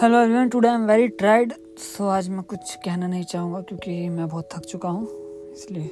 Hello everyone today I am very tired so आज मैं कुछ कहना नहीं चाहूँगा क्योंकि मैं बहुत थक चुका हूँ, इसलिए।